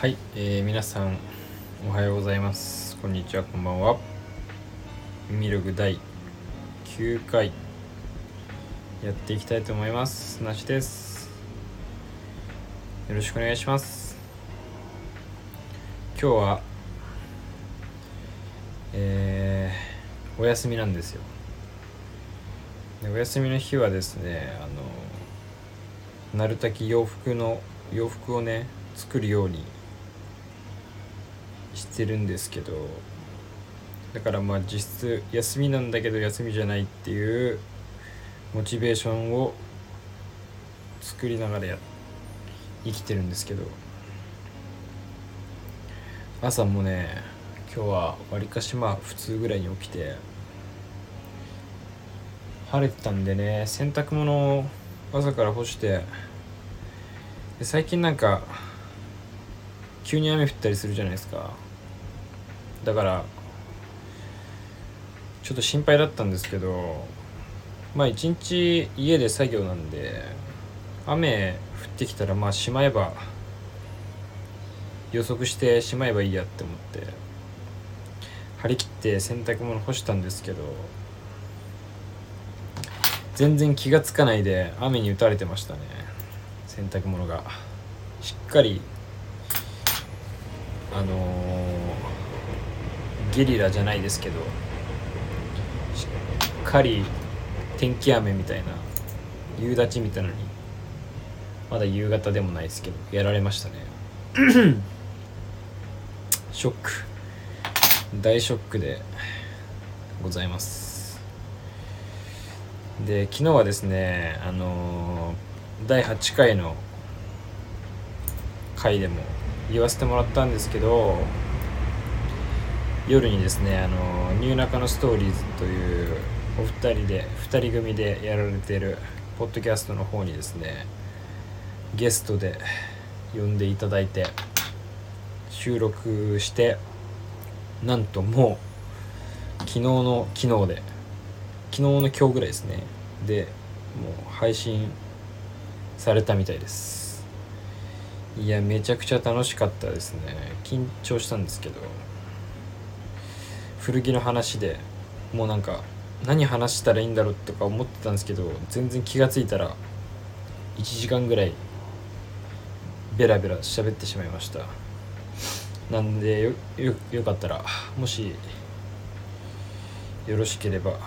はい、えー、皆さんおはようございます。こんにちはこんばんは。ミルグ第9回やっていきたいと思います。なしです。よろしくお願いします。今日はえー、お休みなんですよ。でお休みの日はですねあのなるたき洋服の洋服をね作るようにしてるんですけどだからまあ実質休みなんだけど休みじゃないっていうモチベーションを作りながらや生きてるんですけど朝もね今日はわりかしまあ普通ぐらいに起きて晴れてたんでね洗濯物を朝から干して最近なんか急に雨降ったりするじゃないですか。だからちょっと心配だったんですけどまあ一日家で作業なんで雨降ってきたらまあしまえば予測してしまえばいいやって思って張り切って洗濯物干したんですけど全然気が付かないで雨に打たれてましたね。洗濯物が。しっかりあのーゲリラじゃないですけどしっかり天気雨みたいな夕立みたいなのにまだ夕方でもないですけどやられましたね。ショック。大ショックでございます。で昨日はですねあのー、第8回の回でも言わせてもらったんですけど夜にですねあのニューナカのストーリーズというお二人で2人組でやられているポッドキャストの方にですねゲストで呼んでいただいて収録してなんともう昨日の昨日で昨日の今日ぐらいですね。でもう配信されたみたいです。いやめちゃくちゃ楽しかったですね。緊張したんですけど。古着の話でもうなんか何話したらいいんだろうとか思ってたんですけど全然気が付いたら1時間ぐらいベラベラ喋ってしまいました。なんでよよよかったらもしよろしければ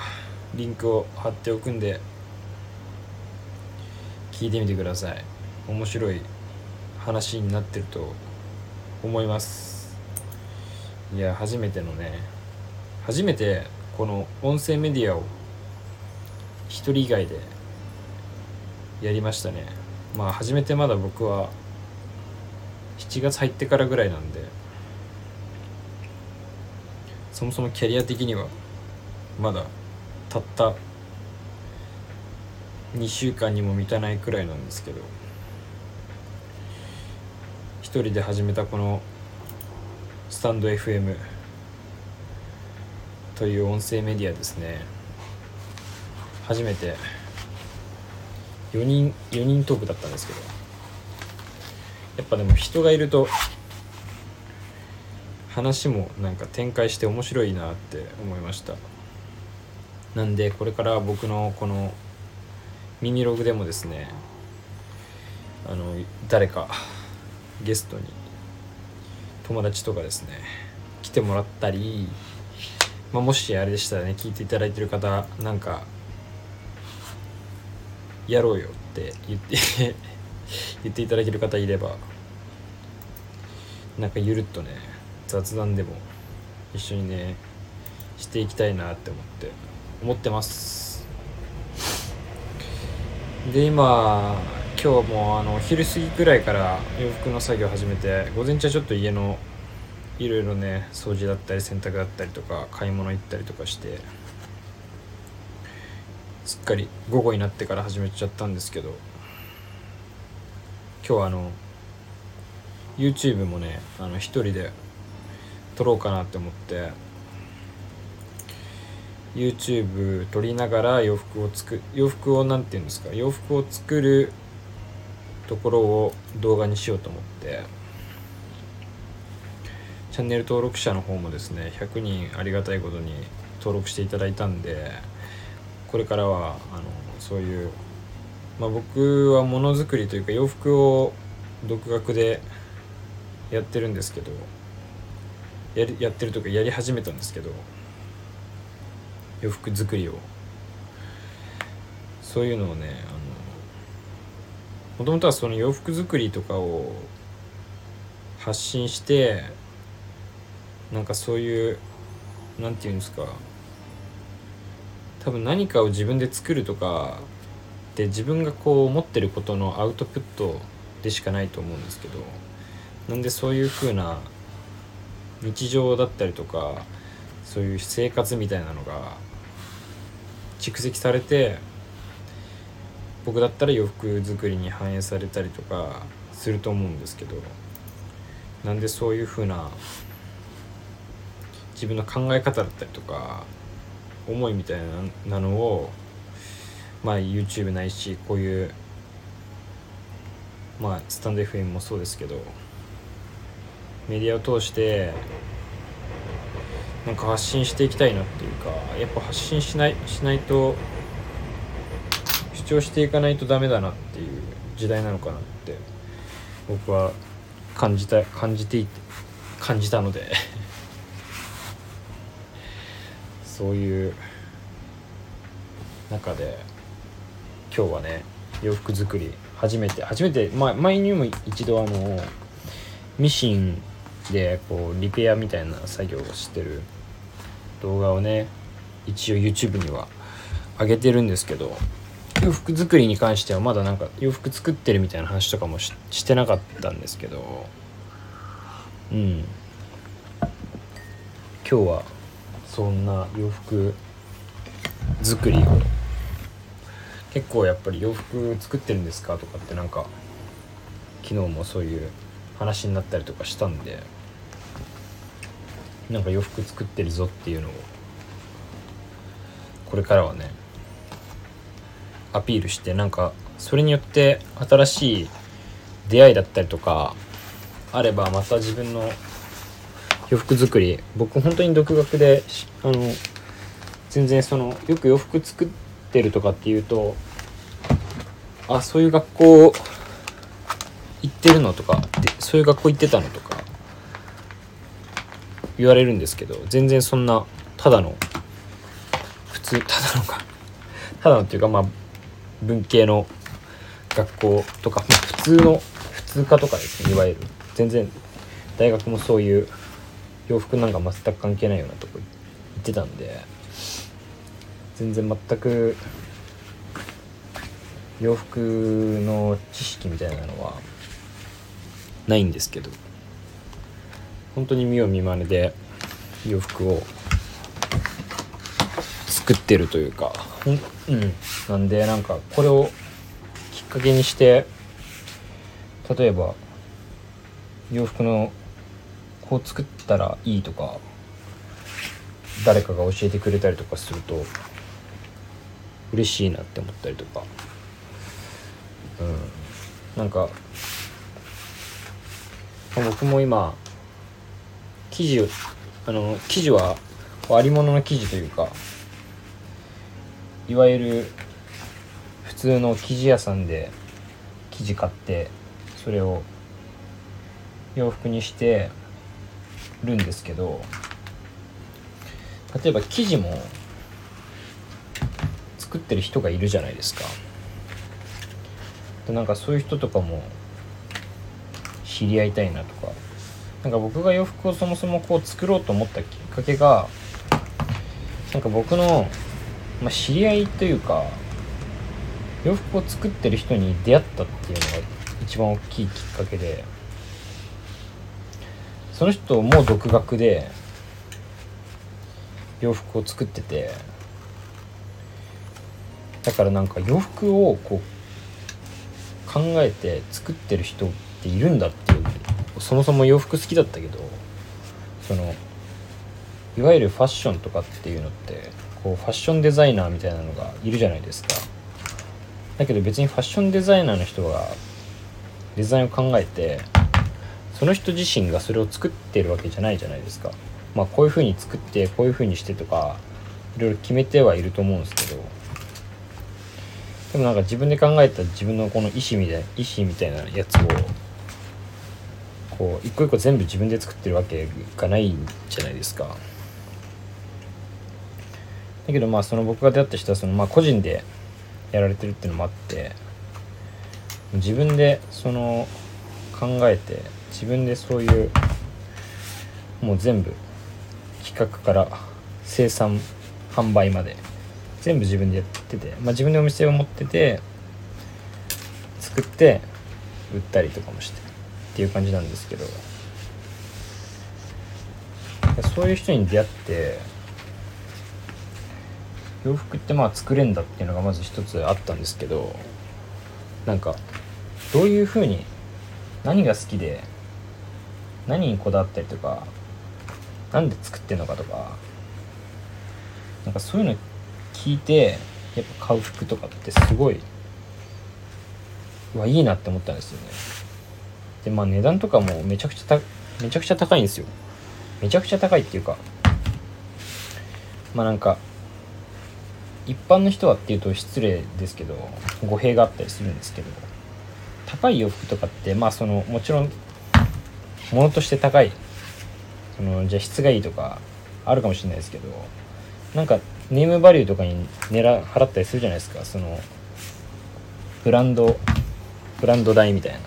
リンクを貼っておくんで聞いてみてください。面白い話になってると思います。いや初めてのね。初めてこの音声メディアを一人以外でやりましたね。まあ初めてまだ僕は7月入ってからぐらいなんでそもそもキャリア的にはまだたった2週間にも満たないくらいなんですけど。一人で始めたこのスタンド FM という音声メディアですね。初めて。4人4人トークだったんですけど。やっぱでも人がいると話もなんか展開して面白いなって思いました。なんでこれから僕のこのミニログでもですねあの誰かゲストに友達とかですね来てもらったりまあ、もしあれでしたらね聞いていただいてる方なんかやろうよって言って 言っていただける方いればなんかゆるっとね雑談でも一緒にねしていきたいなって思って思ってます。で今今日もあの昼過ぎくらいから洋服の作業始めて午前中はちょっと家のいろいろね掃除だったり洗濯だったりとか買い物行ったりとかしてすっかり午後になってから始めちゃったんですけど今日はあの YouTube もねあの一人で撮ろうかなって思って YouTube 撮りながら洋服を作洋服を何て言うんですか洋服を作るところを動画にしようと思ってチャンネル登録者の方もですね100人ありがたいことに登録していただいたんでこれからはあのそういう、まあ、僕はものづくりというか洋服を独学でやってるんですけどやりやってるというかやり始めたんですけど洋服作りを。そういうのをねもともとはその洋服作りとかを発信してなんかそういうなんていうんですか。多分何かを自分で作るとかで自分がこう思ってることのアウトプットでしかないと思うんですけどなんでそういう風な日常だったりとかそういう生活みたいなのが蓄積されて僕だったら洋服作りに反映されたりとかすると思うんですけどなんでそういう風な自分の考え方だったりとか思いみたいなのをまあ YouTube ないしこういうまあスタンド FM もそうですけどメディアを通してなんか発信していきたいなっていうかやっぱ発信しないしないと主張していかないとダメだなっていう時代なのかなって僕は感じた感じていて感じたので。そういう中で今日はね洋服作り初めて初めて、まあ、前にも一度あのミシンでこうリペアみたいな作業をしてる動画をね一応 YouTube には上げてるんですけど洋服作りに関してはまだなんか洋服作ってるみたいな話とかもしてなかったんですけどうん。今日はそんな洋服作りを。結構やっぱり洋服作ってるんですかとかってなんか昨日もそういう話になったりとかしたんでなんか洋服作ってるぞっていうのをこれからはねアピールしてなんかそれによって新しい出会いだったりとかあればまた自分の洋服作り。僕本当に独学であの全然そのよく洋服作ってるとかっていうとあそういう学校行ってるのとかそういう学校行ってたのとか言われるんですけど全然そんなただの普通ただのか。ただのっていうかまあ文系の学校とか、まあ、普通の普通科とかですねいわゆる。全然大学もそういう洋服なんか全く関係ないようなとこ行ってたんで全然全く洋服の知識みたいなのはないんですけど。本当に見よう見まねで洋服を作ってるというか。うん。なんでなんかこれをきっかけにして例えば洋服のこう作ったらいいとか誰かが教えてくれたりとかすると嬉しいなって思ったりとか。うん。なんか僕も今生地をあの生地はありものの生地というかいわゆる普通の生地屋さんで生地買ってそれを洋服にしてるんですけど例えば生地も作ってる人がいるじゃないですか。でなんかそういう人とかも知り合いたいなとか。なんか僕が洋服をそもそもこう作ろうと思ったきっかけがなんか僕の、まあ、知り合いというか洋服を作ってる人に出会ったっていうのが一番大きいきっかけでその人も独学で洋服を作っててだからなんか洋服をこう考えて作ってる人っているんだっていうそもそも洋服好きだったけどそのいわゆるファッションとかっていうのってこうファッションデザイナーみたいなのがいるじゃないですか。だけど別にファッションデザイナーの人がデザインを考えてその人自身がそれを作ってるわけじゃないじゃないですか。まあこういう風に作ってこういう風にしてとかいろいろ決めてはいると思うんですけど。でもなんか自分で考えた自分のこの意思みたいな意思みたいなやつをこう一個一個全部自分で作ってるわけがないんじゃないですか。だけどまあその僕が出会った人はそのまあ個人でやられてるっていうのもあって自分でその考えて自分でそういうもう全部企画から生産販売まで全部自分でやってて、まあ、自分でお店を持ってて作って売ったりとかもしてっていう感じなんですけど。そういう人に出会って洋服ってまあ作れんだっていうのがまず一つあったんですけどなんかどういうふうに何が好きで何にこだわったりとか何で作ってんのかとかなんかそういうの聞いてやっぱ買う服とかってすごいうわいいなって思ったんですよね。でまあ値段とかもめちゃくちゃためちゃくちゃ高いんですよ。めちゃくちゃ高いっていうかまあなんか一般の人はっていうと失礼ですけど語弊があったりするんですけど高い洋服とかってまあそのもちろん物として高いそのじゃあ質がいいとかあるかもしれないですけどなんかネームバリューとかに狙払ったりするじゃないですか。そのブランドブランド代みたいな。だ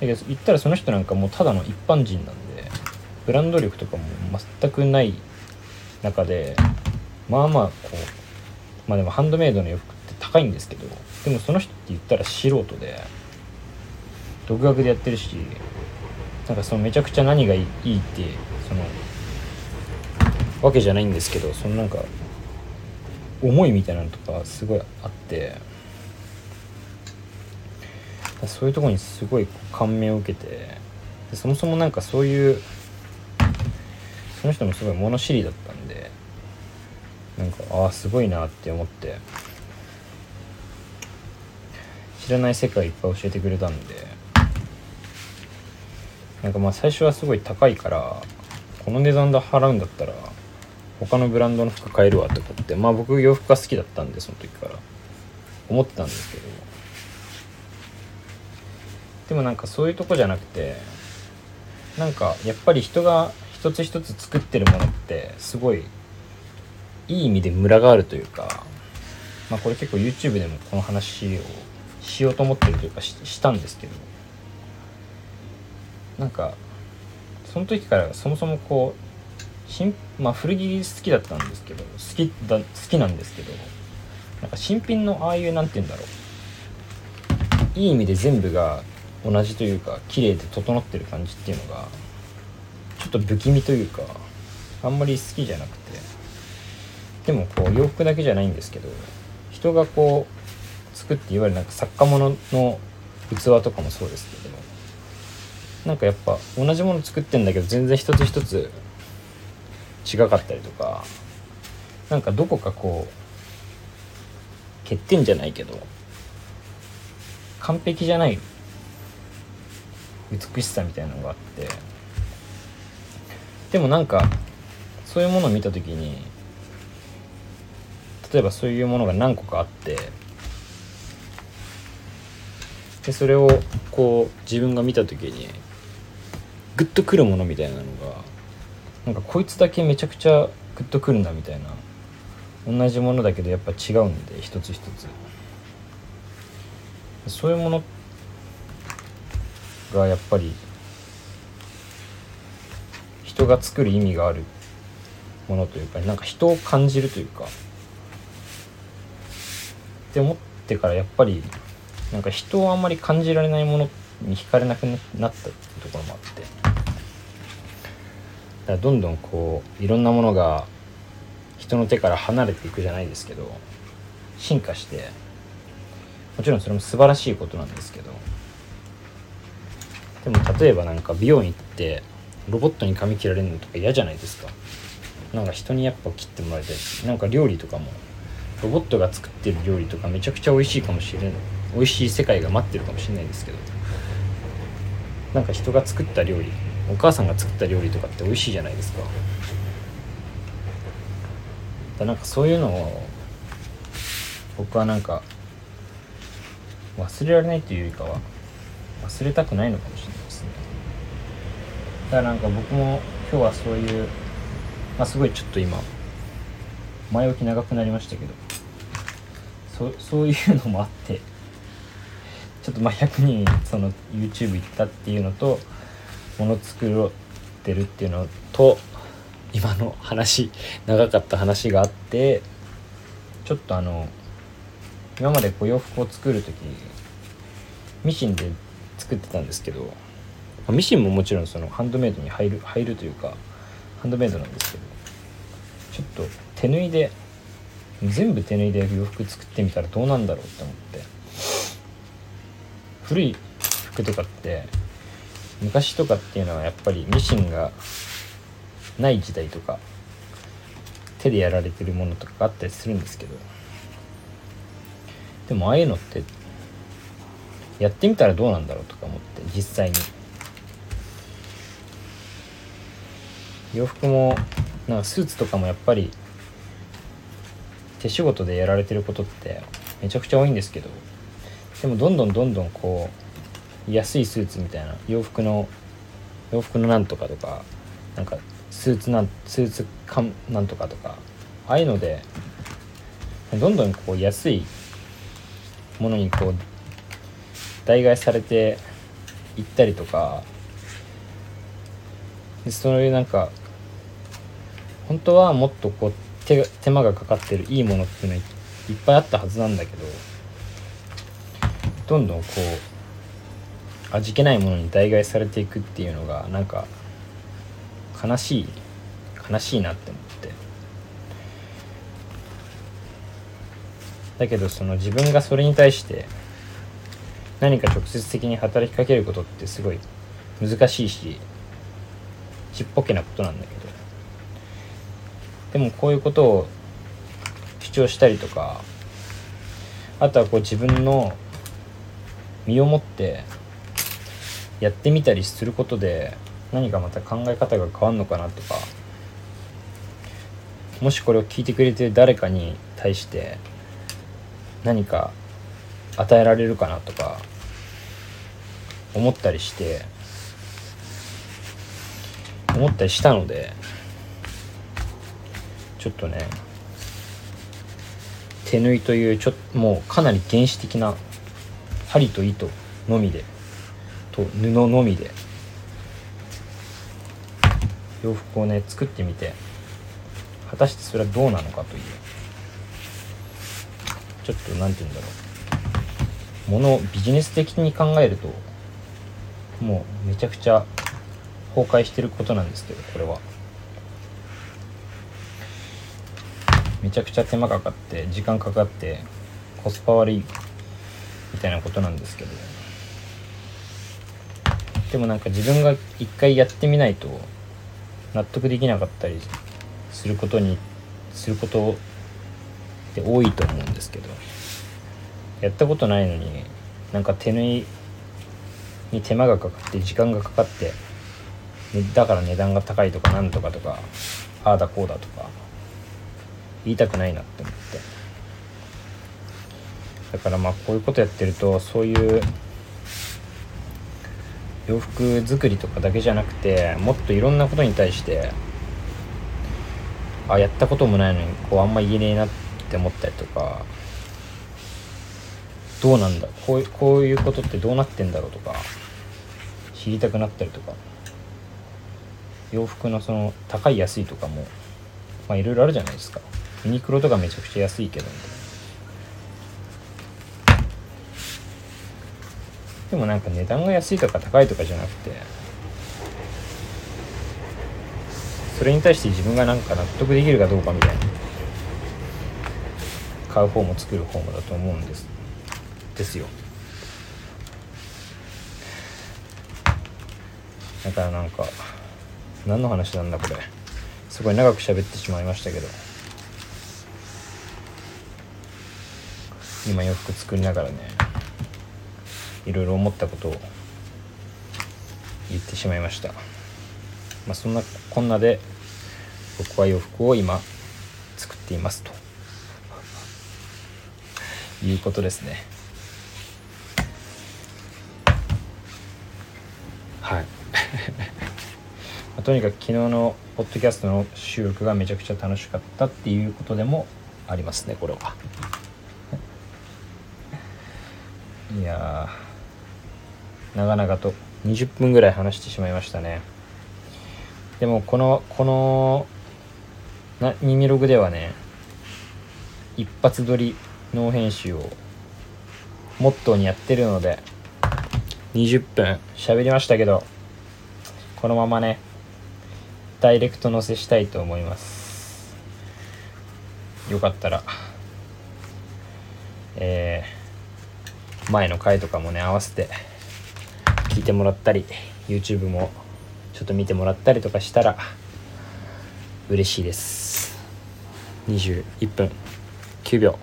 けど言ったらその人なんかもうただの一般人なんでブランド力とかも全くない中でまあまあこうまあでもハンドメイドの洋服って高いんですけどでもその人って言ったら素人で独学でやってるしなんかそのめちゃくちゃ何がいいってそのわけじゃないんですけどそのなんか思いみたいなのとかすごいあってそういうとこにすごい感銘を受けてでそもそもなんかそういうその人もすごい物知りだったんでなんかああすごいなって思って。知らない世界いっぱい教えてくれたんで。なんかまあ最初はすごい高いからこの値段で払うんだったら他のブランドの服買えるわとかって。まあ僕洋服が好きだったんでその時から。思ってたんですけど。でもなんかそういうとこじゃなくてなんかやっぱり人が一つ一つ作ってるものってすごいいい意味でムラがあるというかまあこれ結構 YouTube でもこの話をしようと思ってるというかしたんですけどなんかその時からそもそもこう新まあ古着好きだったんですけど好きだ好きなんですけどなんか新品のああいう何て言うんだろういい意味で全部が同じというか綺麗で整ってる感じっていうのがちょっと不気味というかあんまり好きじゃなくてでもこう洋服だけじゃないんですけど人がこう作っていわゆるなんか作家物の器とかもそうですけどなんかやっぱ同じもの作ってんだけど全然一つ一つ違かったりとかなんかどこかこう欠点じゃないけど完璧じゃない美しさみたいなのがあってでもなんかそういうものを見た時に例えばそういうものが何個かあってでそれをこう自分が見た時にグッとくるものみたいなのがなんかこいつだけめちゃくちゃグッとくるんだみたいな同じものだけどやっぱ違うんで一つ一つ。そういうものがやっぱり人が作る意味があるものというかなんか人を感じるというかって思ってからやっぱりなんか人をあんまり感じられないものに惹かれなくなったってところもあって。だからどんどんこういろんなものが人の手から離れていくじゃないですけど進化してもちろんそれも素晴らしいことなんですけどでも例えばなんか美容院行ってロボットに髪切られるのとか嫌じゃないですか。なんか人にやっぱ切ってもらいたいしなんか料理とかもロボットが作ってる料理とかめちゃくちゃ美味しいかもしれない美味しい世界が待ってるかもしれないんですけど。なんか人が作った料理。お母さんが作った料理とかって美味しいじゃないですか。だなんかそういうのを僕はなんか忘れられないというよりかは忘れたくないのかもしれないですね。だからなんか僕も今日はそういうまあすごいちょっと今前置き長くなりましたけどそそういうのもあってちょっとまあ100人その YouTube 行ったっていうのともの作ってるっていうのと今の話長かった話があってちょっとあの今までこう洋服を作る時ミシンで作ってたんですけどミシンももちろんそのハンドメイドに入る入るというかハンドメイドなんですけどちょっと手縫いで全部手縫いで洋服作ってみたらどうなんだろうって思って。古い服とかって昔とかっていうのはやっぱりミシンがない時代とか手でやられてるものとかあったりするんですけど。でもああいうのってやってみたらどうなんだろうとか思って実際に。洋服もなんかスーツとかもやっぱり手仕事でやられてることってめちゃくちゃ多いんですけどでもどんどんどんどんこう安いスーツみたいな洋服の洋服のなんとかとかなんかスーツなんスーツかんなんとかとかああいうのでどんどんこう安いものにこう代替されていったりとかでそういうなんか本当はもっとこう手手間がかかってるいいものっていうのはいっぱいあったはずなんだけどどんどんこう味気ないものに代替されていくっていうのがなんか悲しい悲しいなって思って。だけどその自分がそれに対して何か直接的に働きかけることってすごい難しいしちっぽけなことなんだけど。でもこういうことを主張したりとかあとはこう自分の身をもってやってみたりすることで何かまた考え方が変わるのかなとかもしこれを聞いてくれてる誰かに対して何か与えられるかなとか思ったりして思ったりしたのでちょっとね手縫いというちょもうかなり原始的な針と糸のみでと布のみで洋服をね作ってみて果たしてそれはどうなのかというちょっと何て言うんだろう。ものをビジネス的に考えるともうめちゃくちゃ崩壊してることなんですけどこれは。めちゃくちゃ手間かかって時間かかってコスパ悪いみたいなことなんですけど。でもなんか自分が一回やってみないと納得できなかったりすることにすることって多いと思うんですけど。やったことないのになんか手縫いに手間がかかって時間がかかって、だから値段が高いとかなんとかとかああだこうだとか。言いたくないなって思って。だからまあこういうことやってるとそういう洋服作りとかだけじゃなくてもっといろんなことに対してあやったこともないのにこうあんま言えねえなって思ったりとかどうなんだこうこういうことってどうなってんだろうとか知りたくなったりとか洋服のその高い安いとかもまあいろいろあるじゃないですか。ユニクロとかめちゃくちゃ安いけど。でもなんか値段が安いとか高いとかじゃなくてそれに対して自分がなんか納得できるかどうかみたいな。買う方も作る方もだと思うんです。ですよ。だからなんか何の話なんだこれ。すごい長く喋ってしまいましたけど。今洋服作りながらねいろいろ思ったことを言ってしまいました。まあそんなこんなで僕は洋服を今作っていますと。いうことですね。はい。とにかく昨日のポッドキャストの収録がめちゃくちゃ楽しかったっていうことでもありますねこれは。いや長々と20分ぐらい話してしまいましたね。でもこのこのな耳ログではね一発撮りノー編集をモットーにやってるので20分喋りましたけどこのままねダイレクト載せしたいと思います。よかったらえー、前の回とかもね合わせて聞いてもらったり YouTube もちょっと見てもらったりとかしたら嬉しいです。21分9秒。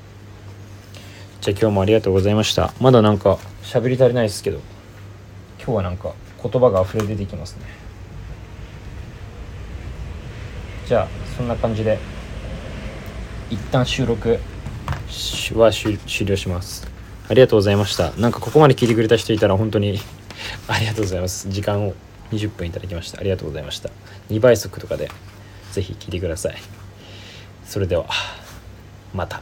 じゃあ今日もありがとうございました。まだなんか喋り足りないですけど今日はなんか言葉が溢れ出てきますね。じゃあそんな感じで一旦収録。は終了します。ありがとうございました。なんかここまで聞いてくれた人いたら本当に ありがとうございます。時間を20分いただきました。ありがとうございました。2倍速とかで是非聞いてください。それではまた。